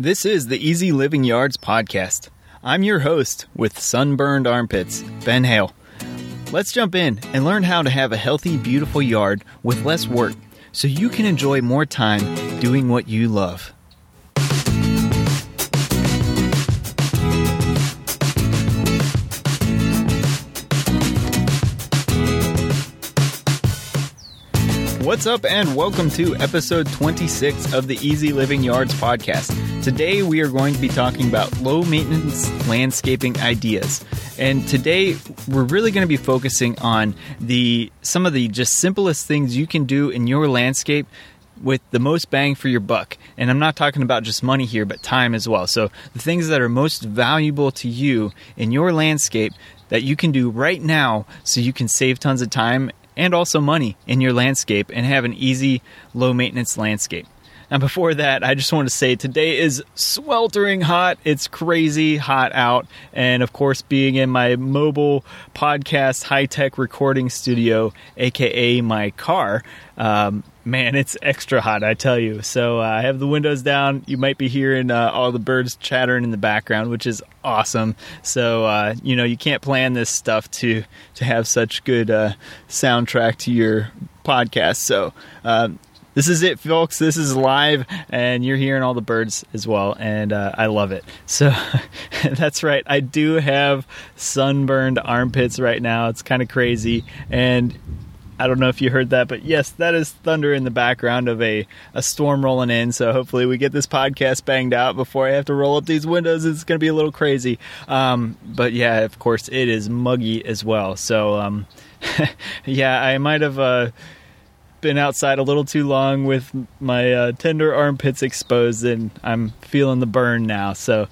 This is the Easy Living Yards podcast. I'm your host with sunburned armpits, Ben Hale. Let's jump in and learn how to have a healthy, beautiful yard with less work so you can enjoy more time doing what you love. What's up, and welcome to episode 26 of the Easy Living Yards podcast. Today, we are going to be talking about low maintenance landscaping ideas. And today, we're really going to be focusing on the some of the just simplest things you can do in your landscape with the most bang for your buck. And I'm not talking about just money here, but time as well. So, the things that are most valuable to you in your landscape that you can do right now so you can save tons of time and also money in your landscape and have an easy, low maintenance landscape. Now, before that, I just want to say today is sweltering hot. It's crazy hot out. And of course, being in my mobile podcast high tech recording studio, aka my car, um, man, it's extra hot, I tell you. So uh, I have the windows down. You might be hearing uh, all the birds chattering in the background, which is awesome. So uh, you know you can't plan this stuff to to have such good uh, soundtrack to your podcast. So um, this is it, folks. This is live, and you're hearing all the birds as well, and uh, I love it. So that's right. I do have sunburned armpits right now. It's kind of crazy, and I don't know if you heard that, but yes, that is thunder in the background of a, a storm rolling in. So hopefully we get this podcast banged out before I have to roll up these windows. It's going to be a little crazy. Um, but yeah, of course, it is muggy as well. So um, yeah, I might have. Uh, been outside a little too long with my uh, tender armpits exposed, and I'm feeling the burn now. So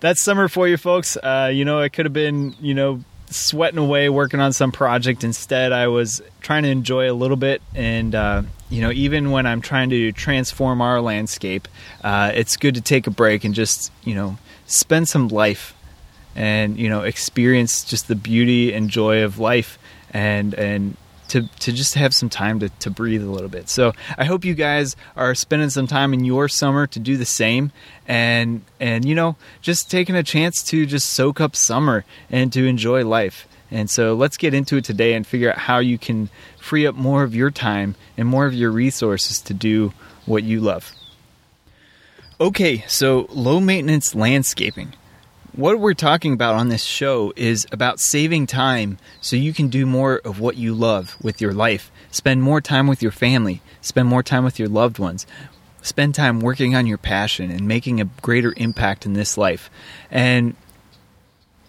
that's summer for you, folks. Uh, you know, I could have been, you know, sweating away working on some project. Instead, I was trying to enjoy a little bit. And, uh, you know, even when I'm trying to transform our landscape, uh, it's good to take a break and just, you know, spend some life and, you know, experience just the beauty and joy of life and, and, to, to just have some time to, to breathe a little bit. So I hope you guys are spending some time in your summer to do the same and and you know just taking a chance to just soak up summer and to enjoy life. And so let's get into it today and figure out how you can free up more of your time and more of your resources to do what you love. Okay, so low maintenance landscaping what we're talking about on this show is about saving time so you can do more of what you love with your life. Spend more time with your family, spend more time with your loved ones, spend time working on your passion and making a greater impact in this life. And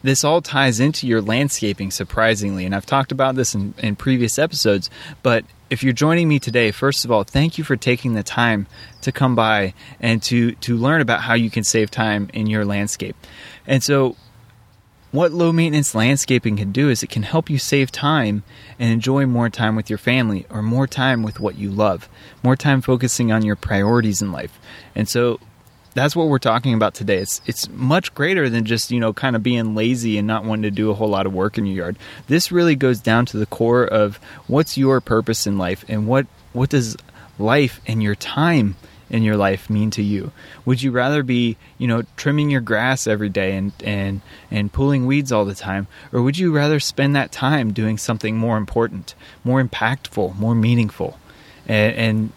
this all ties into your landscaping, surprisingly. And I've talked about this in, in previous episodes, but if you're joining me today, first of all, thank you for taking the time to come by and to to learn about how you can save time in your landscape. And so what low maintenance landscaping can do is it can help you save time and enjoy more time with your family or more time with what you love, more time focusing on your priorities in life. And so that's what we're talking about today. It's it's much greater than just you know kind of being lazy and not wanting to do a whole lot of work in your yard. This really goes down to the core of what's your purpose in life and what what does life and your time in your life mean to you? Would you rather be, you know, trimming your grass every day and and and pulling weeds all the time, or would you rather spend that time doing something more important, more impactful, more meaningful? And, and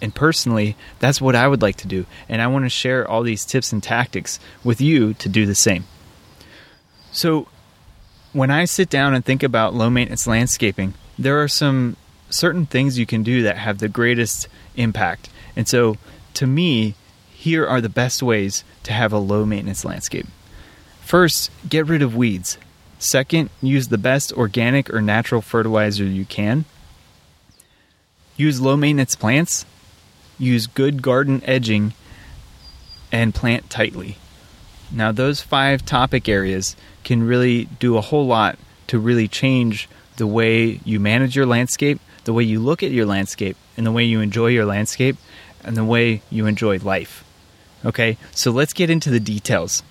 and personally, that's what I would like to do. And I want to share all these tips and tactics with you to do the same. So, when I sit down and think about low maintenance landscaping, there are some certain things you can do that have the greatest impact. And so, to me, here are the best ways to have a low maintenance landscape. First, get rid of weeds. Second, use the best organic or natural fertilizer you can. Use low maintenance plants use good garden edging, and plant tightly. Now, those five topic areas can really do a whole lot to really change the way you manage your landscape, the way you look at your landscape, and the way you enjoy your landscape, and the way you enjoy life. Okay, so let's get into the details.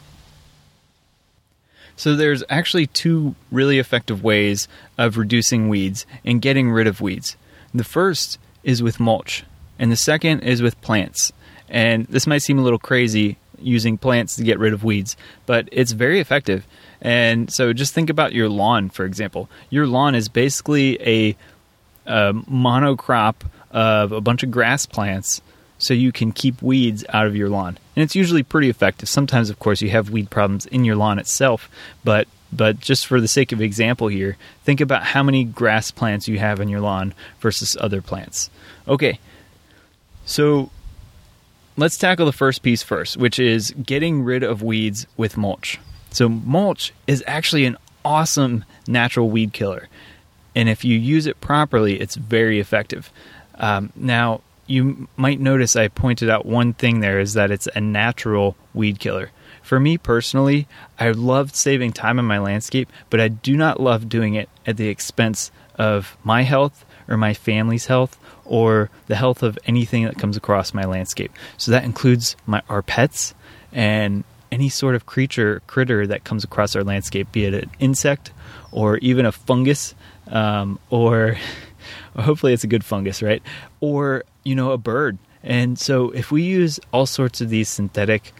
So, there's actually two really effective ways of reducing weeds and getting rid of weeds. The first is with mulch and the second is with plants. And this might seem a little crazy using plants to get rid of weeds, but it's very effective. And so just think about your lawn, for example. Your lawn is basically a, a monocrop of a bunch of grass plants so you can keep weeds out of your lawn. And it's usually pretty effective. Sometimes, of course, you have weed problems in your lawn itself, but but just for the sake of example here, think about how many grass plants you have in your lawn versus other plants. Okay, so let's tackle the first piece first, which is getting rid of weeds with mulch. So, mulch is actually an awesome natural weed killer. And if you use it properly, it's very effective. Um, now, you might notice I pointed out one thing there is that it's a natural weed killer. For me personally, I love saving time in my landscape, but I do not love doing it at the expense of my health or my family's health or the health of anything that comes across my landscape. So that includes my our pets and any sort of creature critter that comes across our landscape, be it an insect or even a fungus, um, or hopefully it's a good fungus, right? Or you know a bird. And so if we use all sorts of these synthetic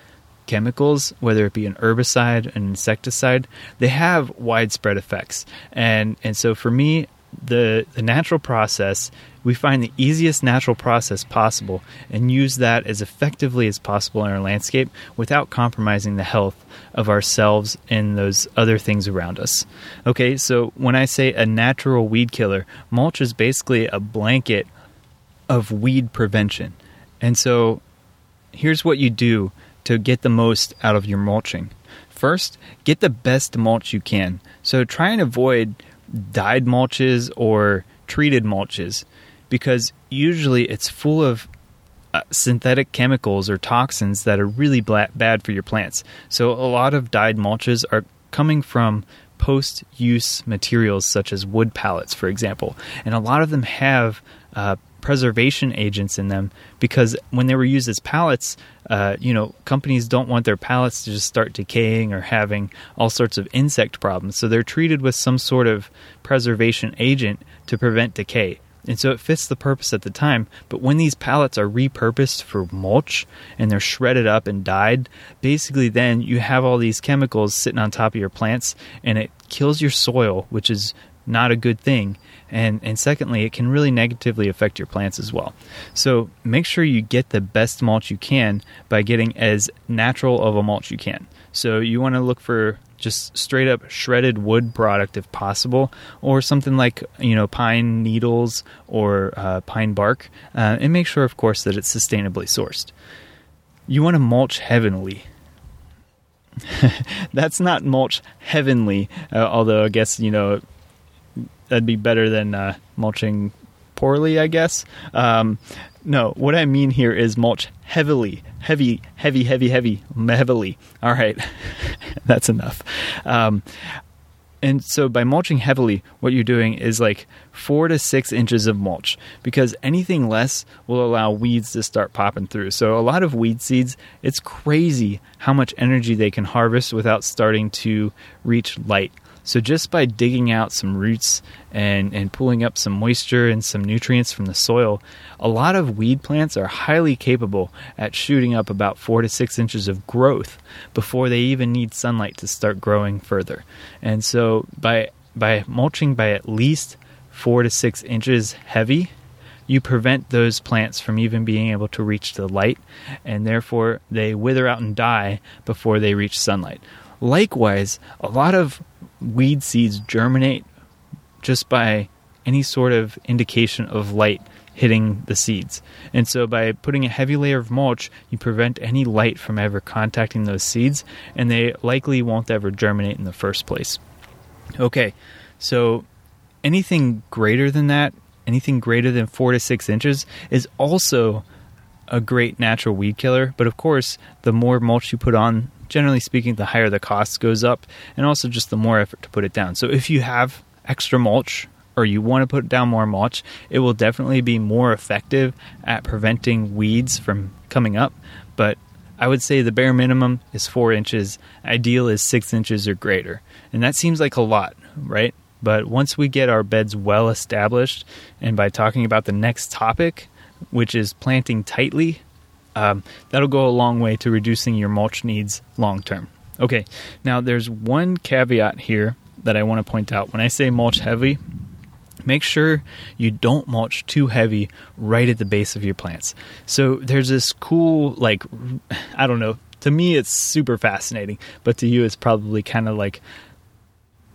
chemicals, whether it be an herbicide, an insecticide, they have widespread effects. And and so for me, the the natural process we find the easiest natural process possible and use that as effectively as possible in our landscape without compromising the health of ourselves and those other things around us. Okay, so when I say a natural weed killer, mulch is basically a blanket of weed prevention. And so here's what you do to get the most out of your mulching. First, get the best mulch you can. So try and avoid dyed mulches or treated mulches because usually it's full of uh, synthetic chemicals or toxins that are really bla- bad for your plants. So a lot of dyed mulches are coming from post use materials such as wood pallets, for example. And a lot of them have uh, preservation agents in them because when they were used as pallets, uh, you know, companies don't want their pallets to just start decaying or having all sorts of insect problems. So they're treated with some sort of preservation agent to prevent decay. And so it fits the purpose at the time. But when these pallets are repurposed for mulch and they're shredded up and dyed, basically then you have all these chemicals sitting on top of your plants and it kills your soil, which is not a good thing. And, and secondly, it can really negatively affect your plants as well. So make sure you get the best mulch you can by getting as natural of a mulch you can. So you want to look for just straight up shredded wood product if possible, or something like you know pine needles or uh, pine bark, uh, and make sure, of course, that it's sustainably sourced. You want to mulch heavily. That's not mulch heavenly, uh, although I guess you know that'd be better than uh, mulching poorly, I guess. Um, no, what I mean here is mulch heavily, heavy, heavy, heavy, heavy, heavily. All right, that's enough. Um, and so by mulching heavily, what you're doing is like four to six inches of mulch because anything less will allow weeds to start popping through. So a lot of weed seeds, it's crazy how much energy they can harvest without starting to reach light. So just by digging out some roots and, and pulling up some moisture and some nutrients from the soil, a lot of weed plants are highly capable at shooting up about four to six inches of growth before they even need sunlight to start growing further. And so by by mulching by at least four to six inches heavy, you prevent those plants from even being able to reach the light, and therefore they wither out and die before they reach sunlight. Likewise, a lot of weed seeds germinate just by any sort of indication of light hitting the seeds. And so by putting a heavy layer of mulch, you prevent any light from ever contacting those seeds, and they likely won't ever germinate in the first place. Okay, so anything greater than that, anything greater than four to six inches, is also a great natural weed killer. But of course, the more mulch you put on generally speaking, the higher the cost goes up, and also just the more effort to put it down. So if you have extra mulch or you want to put down more mulch, it will definitely be more effective at preventing weeds from coming up. But I would say the bare minimum is four inches. Ideal is six inches or greater. And that seems like a lot, right? But once we get our beds well established, and by talking about the next topic, which is planting tightly, um, that'll go a long way to reducing your mulch needs long term. Okay, now there's one caveat here that I want to point out. When I say mulch heavy, make sure you don't mulch too heavy right at the base of your plants. So there's this cool, like, I don't know, to me it's super fascinating, but to you it's probably kind of like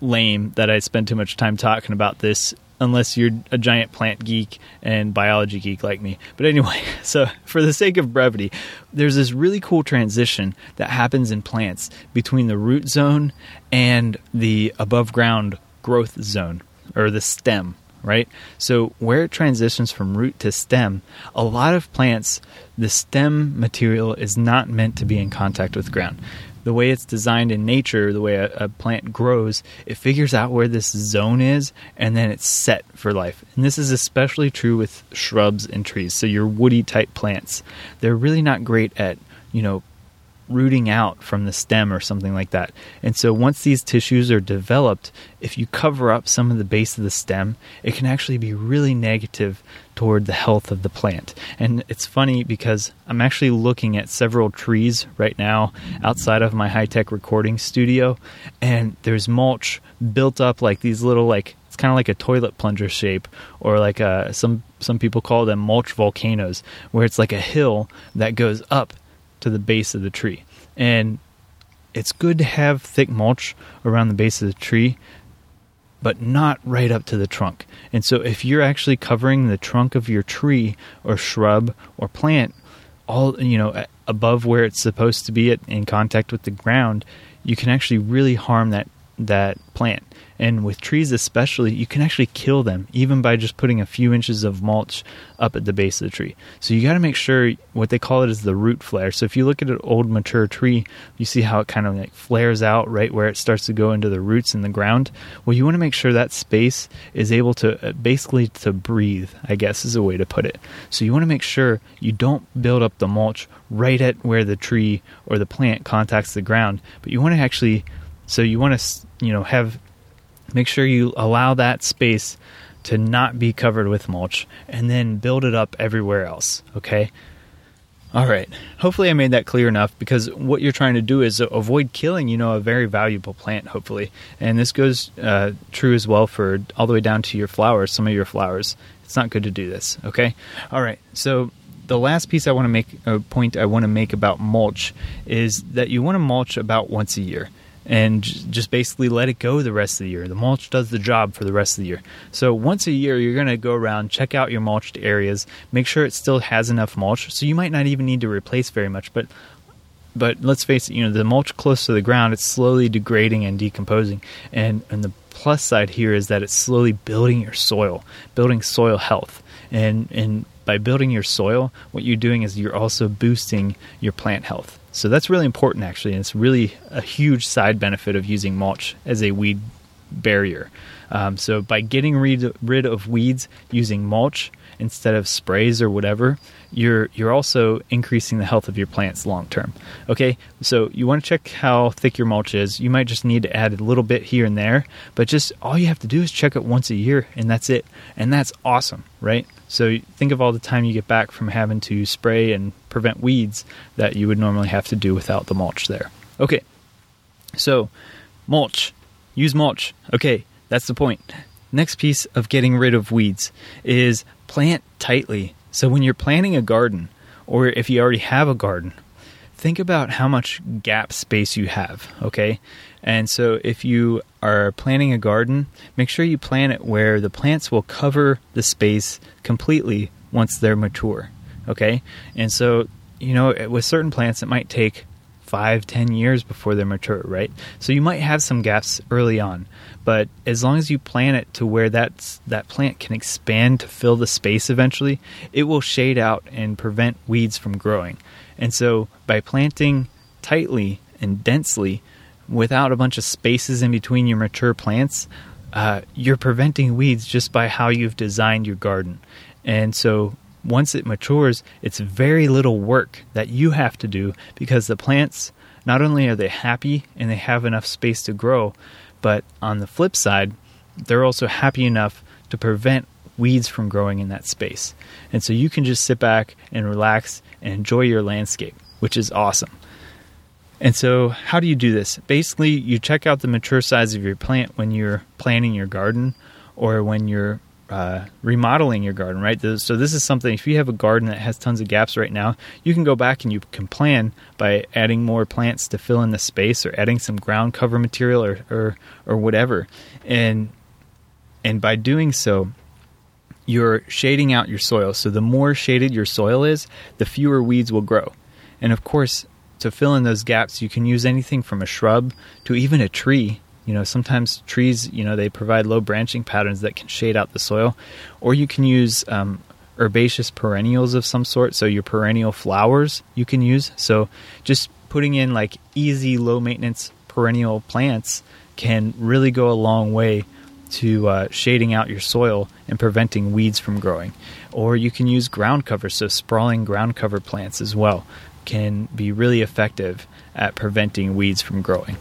lame that I spend too much time talking about this unless you're a giant plant geek and biology geek like me. But anyway, so for the sake of brevity, there's this really cool transition that happens in plants between the root zone and the above ground growth zone or the stem, right? So where it transitions from root to stem, a lot of plants, the stem material is not meant to be in contact with ground the way it's designed in nature, the way a, a, plant grows, it figures out where this zone is and then it's set for life. And this is especially true with shrubs and trees. So your woody type plants, they're really not great at, you know, rooting out from the stem or something like that. And so once these tissues are developed, if you cover up some of the base of the stem, it can actually be really negative toward the health of the plant. And it's funny because I'm actually looking at several trees right now outside of my high-tech recording studio and there's mulch built up like these little like it's kind of like a toilet plunger shape or like a, some some people call them mulch volcanoes where it's like a hill that goes up to the base of the tree. And it's good to have thick mulch around the base of the tree, but not right up to the trunk. And so if you're actually covering the trunk of your tree or shrub or plant all you know above where it's supposed to be in contact with the ground, you can actually really harm that that plant. And with trees, especially, you can actually kill them even by just putting a few inches of mulch up at the base of the tree. So you got to make sure what they call it is the root flare. So if you look at an old mature tree, you see how it kind of like flares out right where it starts to go into the roots in the ground. Well, you want to make sure that space is able to uh, basically to breathe, I guess is a way to put it. So you want to make sure you don't build up the mulch right at where the tree or the plant contacts the ground, but you want to actually so you want to you know have make sure you allow that space to not be covered with mulch and then build it up everywhere else, okay? All right. Hopefully I made that clear enough because what you're trying to do is avoid killing, you know, a very valuable plant hopefully. And this goes uh, true as well for all the way down to your flowers, some of your flowers. It's not good to do this, okay? All right. So the last piece I want to make a point I want to make about mulch is that you want to mulch about once a year and just basically let it go the rest of the year. The mulch does the job for the rest of the year. So once a year, you're going to go around, check out your mulched areas, make sure it still has enough mulch. So you might not even need to replace very much, but but let's face it, you know the mulch close to the ground, it's slowly degrading and decomposing, and and the plus side here is that it's slowly building your soil, building soil health, and and by building your soil, what you're doing is you're also boosting your plant health. So that's really important, actually, and it's really a huge side benefit of using mulch as a weed barrier. Um, so by getting rid, rid of weeds using mulch instead of sprays or whatever, you're you're also increasing the health of your plants long term. Okay, so you want to check how thick your mulch is. You might just need to add a little bit here and there, but just all you have to do is check it once a year, and that's it. And that's awesome, right? So think of all the time you get back from having to spray and prevent weeds that you would normally have to do without the mulch there. Okay, so mulch. Use mulch. Okay, that's the point. Next piece of getting rid of weeds is plant tightly. So when you're planting a garden, or if you already have a garden, think about how much gap space you have, okay? And so if you are planting a garden, make sure you plant it where the plants will cover the space completely once they're mature. Okay? And so, you know, with certain plants, it might take five, ten years before they're mature, right? So you might have some gaps early on, but as long as you plant it to where that that plant can expand to fill the space eventually, it will shade out and prevent weeds from growing. And so by planting tightly and densely, without a bunch of spaces in between your mature plants, uh, you're preventing weeds just by how you've designed your garden. And so once it matures, it's very little work that you have to do because the plants, not only are they happy and they have enough space to grow, but on the flip side, they're also happy enough to prevent weeds from growing in that space. And so you can just sit back and relax and enjoy your landscape, which is awesome. And so, how do you do this? Basically, you check out the mature size of your plant when you're planting your garden or when you're uh, remodeling your garden, right? So, this is something, if you have a garden that has tons of gaps right now, you can go back and you can plan by adding more plants to fill in the space or adding some ground cover material or, or, or whatever. And, and by doing so, you're shading out your soil. So, the more shaded your soil is, the fewer weeds will grow. And of course, to fill in those gaps, you can use anything from a shrub to even a tree. You know, sometimes trees, you know, they provide low branching patterns that can shade out the soil, or you can use um, herbaceous perennials of some sort. So your perennial flowers you can use. So just putting in like easy, low maintenance perennial plants can really go a long way to uh, shading out your soil and preventing weeds from growing. Or you can use ground cover, so sprawling ground cover plants as well can be really effective at preventing weeds from growing.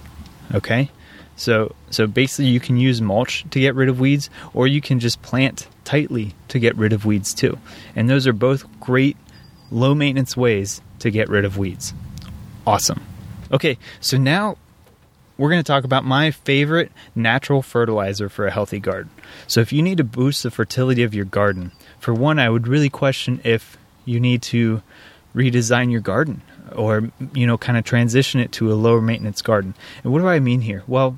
Okay? So so basically you can use mulch to get rid of weeds or you can just plant tightly to get rid of weeds too. And those are both great low maintenance ways to get rid of weeds. Awesome. Okay, so now we're going to talk about my favorite natural fertilizer for a healthy garden. So, if you need to boost the fertility of your garden, for one, I would really question if you need to redesign your garden or you know kind of transition it to a lower maintenance garden. And what do I mean here? Well,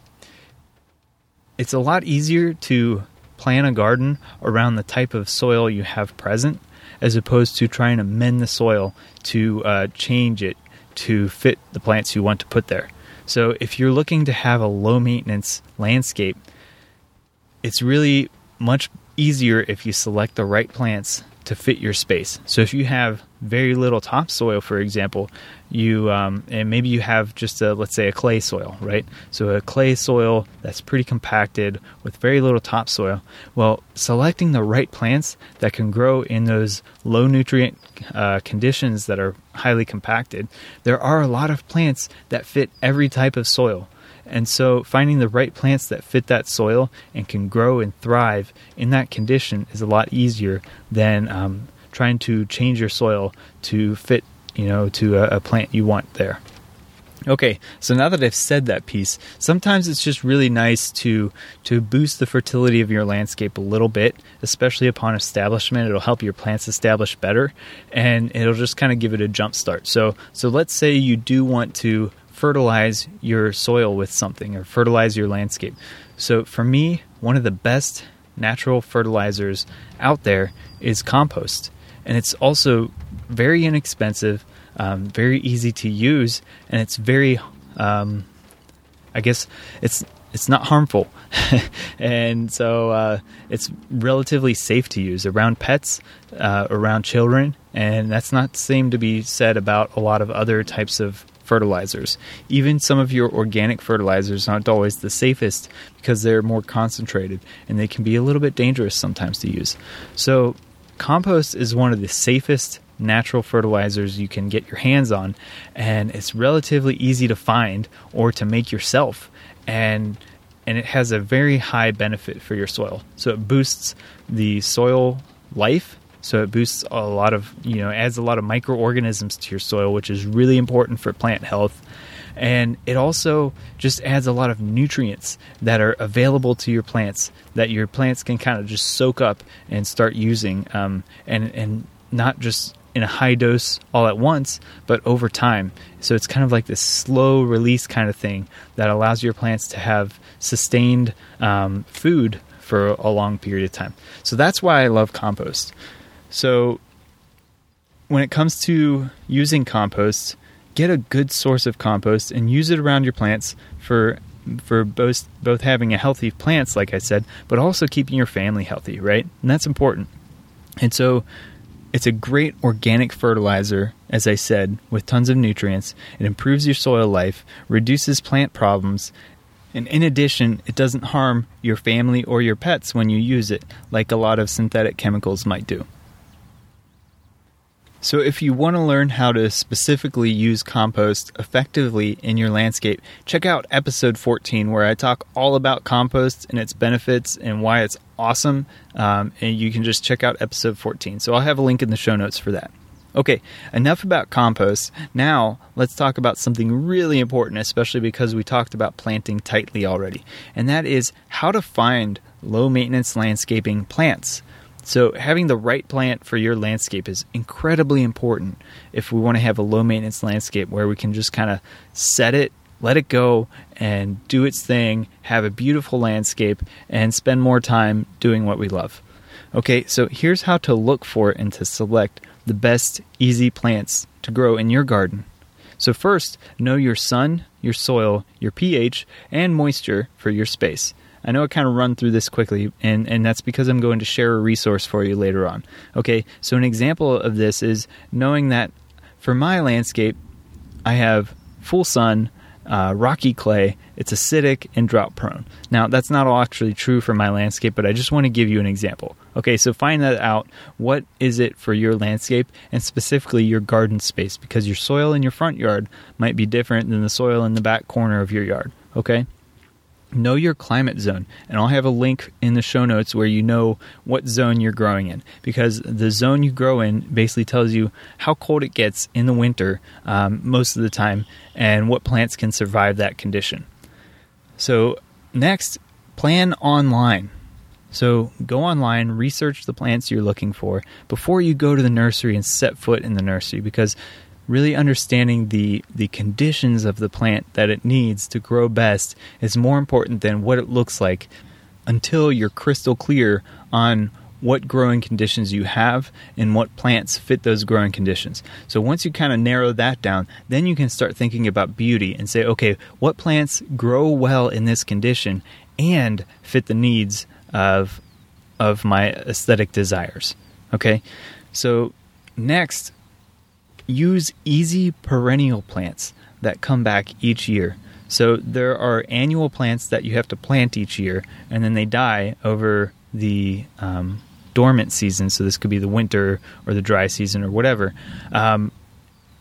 it's a lot easier to plan a garden around the type of soil you have present as opposed to trying to mend the soil to uh, change it to fit the plants you want to put there. So if you're looking to have a low maintenance landscape, it's really much easier if you select the right plants to fit your space. So if you have very little topsoil, for example, you um, and maybe you have just a let's say a clay soil, right? So a clay soil that's pretty compacted with very little topsoil. Well, selecting the right plants that can grow in those low nutrient uh, conditions that are highly compacted, there are a lot of plants that fit every type of soil. And so finding the right plants that fit that soil and can grow and thrive in that condition is a lot easier than um, trying to change your soil to fit, you know, to a, a plant you want there. Okay, so now that I've said that piece, sometimes it's just really nice to to boost the fertility of your landscape a little bit, especially upon establishment. It'll help your plants establish better, and it'll just kind of give it a jump start. So, so let's say you do want to fertilize your soil with something or fertilize your landscape. So, for me, one of the best natural fertilizers out there is compost. And it's also very inexpensive, um, very easy to use, and it's very, um, I guess, it's it's not harmful, and so uh, it's relatively safe to use around pets, uh, around children, and that's not same to be said about a lot of other types of fertilizers. Even some of your organic fertilizers aren't always the safest because they're more concentrated and they can be a little bit dangerous sometimes to use. So, compost is one of the safest natural fertilizers you can get your hands on, and it's relatively easy to find or to make yourself. And and it has a very high benefit for your soil. So it boosts the soil life so it boosts a lot of, you know, adds a lot of microorganisms to your soil, which is really important for plant health. And it also just adds a lot of nutrients that are available to your plants that your plants can kind of just soak up and start using, um, and and not just in a high dose all at once, but over time. So it's kind of like this slow release kind of thing that allows your plants to have sustained um, food for a long period of time. So that's why I love compost. So, when it comes to using compost, get a good source of compost and use it around your plants for for both both having a healthy plants, like I said, but also keeping your family healthy, right? And that's important. And so, it's a great organic fertilizer, as I said, with tons of nutrients. It improves your soil life, reduces plant problems, and in addition, it doesn't harm your family or your pets when you use it, like a lot of synthetic chemicals might do. So, if you want to learn how to specifically use compost effectively in your landscape, check out episode 14, where I talk all about compost and its benefits and why it's awesome. Um, and you can just check out episode 14. So, I'll have a link in the show notes for that. Okay, enough about compost. Now, let's talk about something really important, especially because we talked about planting tightly already, and that is how to find low maintenance landscaping plants. So, having the right plant for your landscape is incredibly important if we want to have a low maintenance landscape where we can just kind of set it, let it go, and do its thing, have a beautiful landscape, and spend more time doing what we love. Okay, so here's how to look for and to select the best easy plants to grow in your garden. So, first, know your sun, your soil, your pH, and moisture for your space. I know I kind of run through this quickly, and, and that's because I'm going to share a resource for you later on. Okay, so an example of this is knowing that for my landscape, I have full sun, uh, rocky clay, it's acidic and drought prone. Now, that's not all actually true for my landscape, but I just want to give you an example. Okay, so find that out. What is it for your landscape and specifically your garden space? Because your soil in your front yard might be different than the soil in the back corner of your yard. Okay? Know your climate zone and i'll have a link in the show notes where you know what zone you're growing in because the zone you grow in basically tells you how cold it gets in the winter um, most of the time and what plants can survive that condition. So next plan online. So go online research the plants you're looking for before you go to the nursery and set foot in the nursery because really understanding the the conditions of the plant that it needs to grow best is more important than what it looks like until you're crystal clear on what growing conditions you have and what plants fit those growing conditions. So once you kind of narrow that down, then you can start thinking about beauty and say, okay, what plants grow well in this condition and fit the needs of of my aesthetic desires. Okay? So next, use easy perennial plants that come back each year. So there are annual plants that you have to plant each year, and then they die over the um, dormant season. So this could be the winter or the dry season or whatever. Um,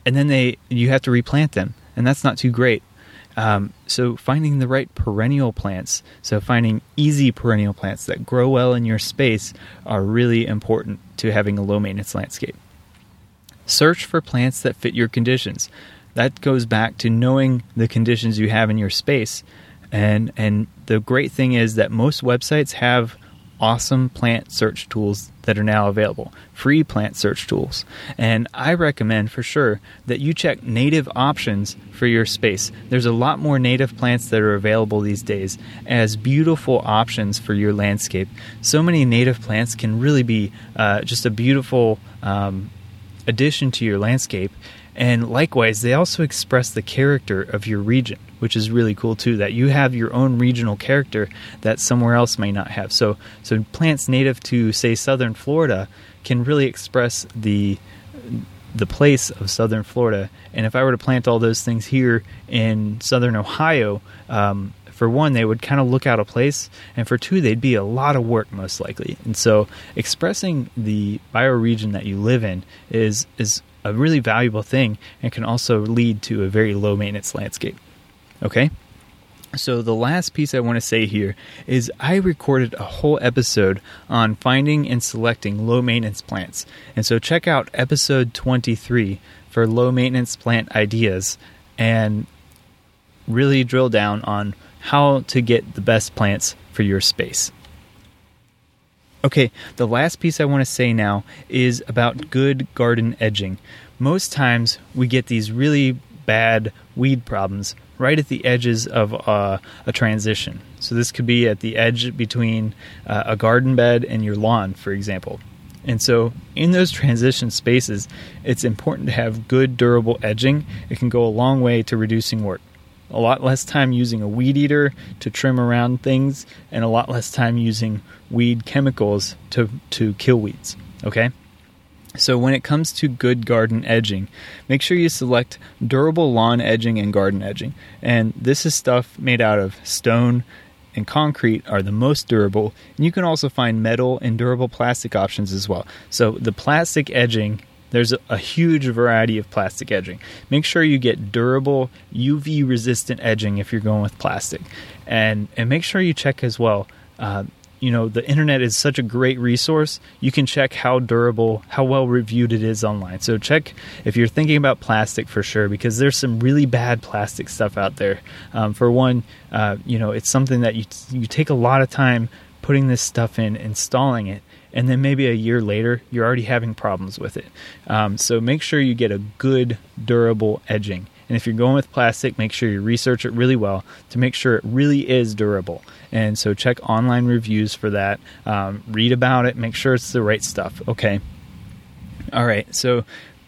and then they you have to replant them, and that's not too great. Um, so finding the right perennial plants, so finding easy perennial plants that grow well in your space, are really important to having a low maintenance landscape. Search for plants that fit your conditions. That goes back to knowing the conditions you have in your space. And and the great thing is that most websites have awesome plant search tools that are now available, free plant search tools. And I recommend for sure that you check native options for your space. There's a lot more native plants that are available these days as beautiful options for your landscape. So many native plants can really be uh, just a beautiful um, addition to your landscape. And likewise, they also express the character of your region, which is really cool too. That you have your own regional character that somewhere else may not have. So, so plants native to say southern Florida can really express the the place of southern Florida. And if I were to plant all those things here in southern Ohio, um, for one, they would kind of look out of place, and for two, they'd be a lot of work most likely. And so, expressing the bioregion that you live in is is a really valuable thing, and can also lead to a very low maintenance landscape. Okay. So, the last piece I want to say here is I recorded a whole episode on finding and selecting low maintenance plants. And so, check out episode 23 for low maintenance plant ideas and really drill down on how to get the best plants for your space. Okay, the last piece I want to say now is about good garden edging. Most times we get these really bad weed problems right at the edges of uh, a transition. So, this could be at the edge between uh, a garden bed and your lawn, for example. And so, in those transition spaces, it's important to have good, durable edging. It can go a long way to reducing work a lot less time using a weed eater to trim around things, and a lot less time using weed chemicals to, to kill weeds. Okay? So, when it comes to good garden edging, make sure you select durable lawn edging and garden edging. And this is stuff made out of stone and concrete are the most durable. And you can also find metal and durable plastic options as well. So, the plastic edging There's a, a, huge variety of plastic edging. Make sure you get durable, UV resistant edging if you're going with plastic, and and make sure you check as well. Uh, you know the internet is such a great resource you can check how durable how well reviewed it is online so check if you're thinking about plastic for sure because there's some really bad plastic stuff out there um, for one uh, you know it's something that you you take a lot of time putting this stuff in installing it and then maybe a year later you're already having problems with it um, so make sure you get a good durable edging and if you're going with plastic, make sure you research it really well to make sure it really is durable. And so check online reviews for that. Um, read about it. Make sure it's the right stuff. Okay. All right. So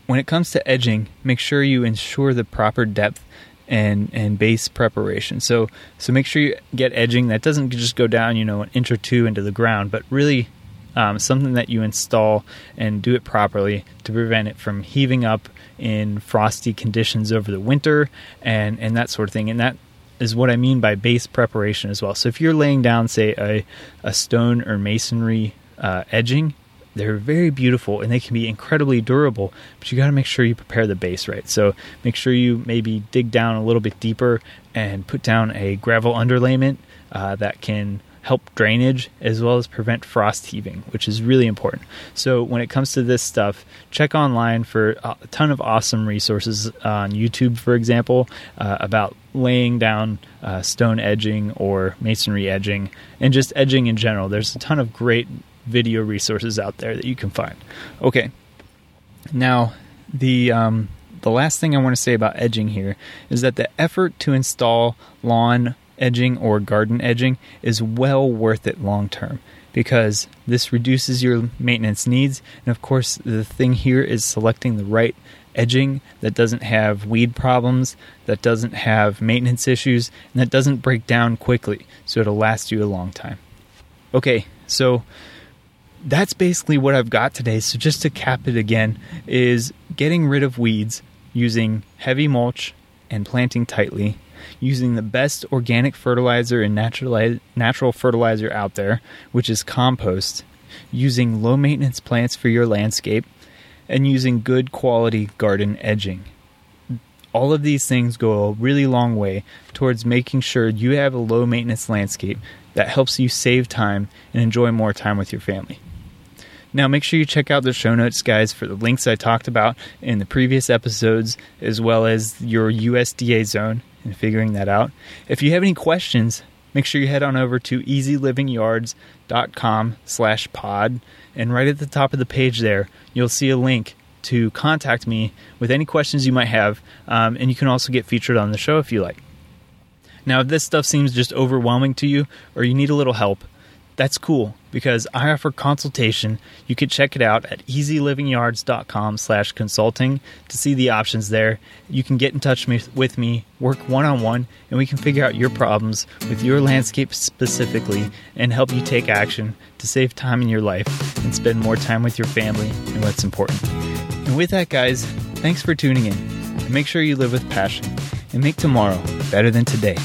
when it comes to edging, make sure you ensure the proper depth and and base preparation. So so make sure you get edging that doesn't just go down, you know, an inch or two into the ground, but really um, something that you install and do it properly to prevent it from heaving up in frosty conditions over the winter and and that sort of thing. And that is what I mean by base preparation as well. So if you're laying down, say, a, a stone or masonry uh, edging, they're very beautiful and they can be incredibly durable, but you got to make sure you prepare the base right. So make sure you maybe dig down a little bit deeper and put down a gravel underlayment uh, that can help drainage as well as prevent frost heaving, which is really important. So, when it comes to this stuff, check online for a ton of awesome resources on YouTube, for example, uh, about laying down uh, stone edging or masonry edging and just edging in general. There's a ton of great video resources out there that you can find. Okay, now the um, the last thing I want to say about edging here is that the effort to install lawn edging or garden edging is well worth it long term because this reduces your maintenance needs. And of course, the thing here is selecting the right edging that doesn't have weed problems, that doesn't have maintenance issues, and that doesn't break down quickly. So it'll last you a long time. Okay, so that's basically what I've got today. So just to cap it again, is getting rid of weeds using heavy mulch and planting tightly using the best organic fertilizer and natural, natural fertilizer out there, which is compost, using low maintenance plants for your landscape, and using good quality garden edging. All of these things go a really long way towards making sure you have a low maintenance landscape that helps you save time and enjoy more time with your family. Now, make sure you check out the show notes, guys, for the links I talked about in the previous episodes, as well as your USDA zone and figuring that out. If you have any questions, make sure you head on over to easylivingyards.com slash pod. And right at the top of the page there, you'll see a link to contact me with any questions you might have. Um, and you can also get featured on the show if you like. Now, if this stuff seems just overwhelming to you or you need a little help, that's cool because I offer consultation. You can check it out at easylivingyards.com slash consulting to see the options there. You can get in touch with me, work one-on-one, and we can figure out your problems with your landscape specifically and help you take action to save time in your life and spend more time with your family and what's important. And with that, guys, thanks for tuning in. And make sure you live with passion and make tomorrow better than today.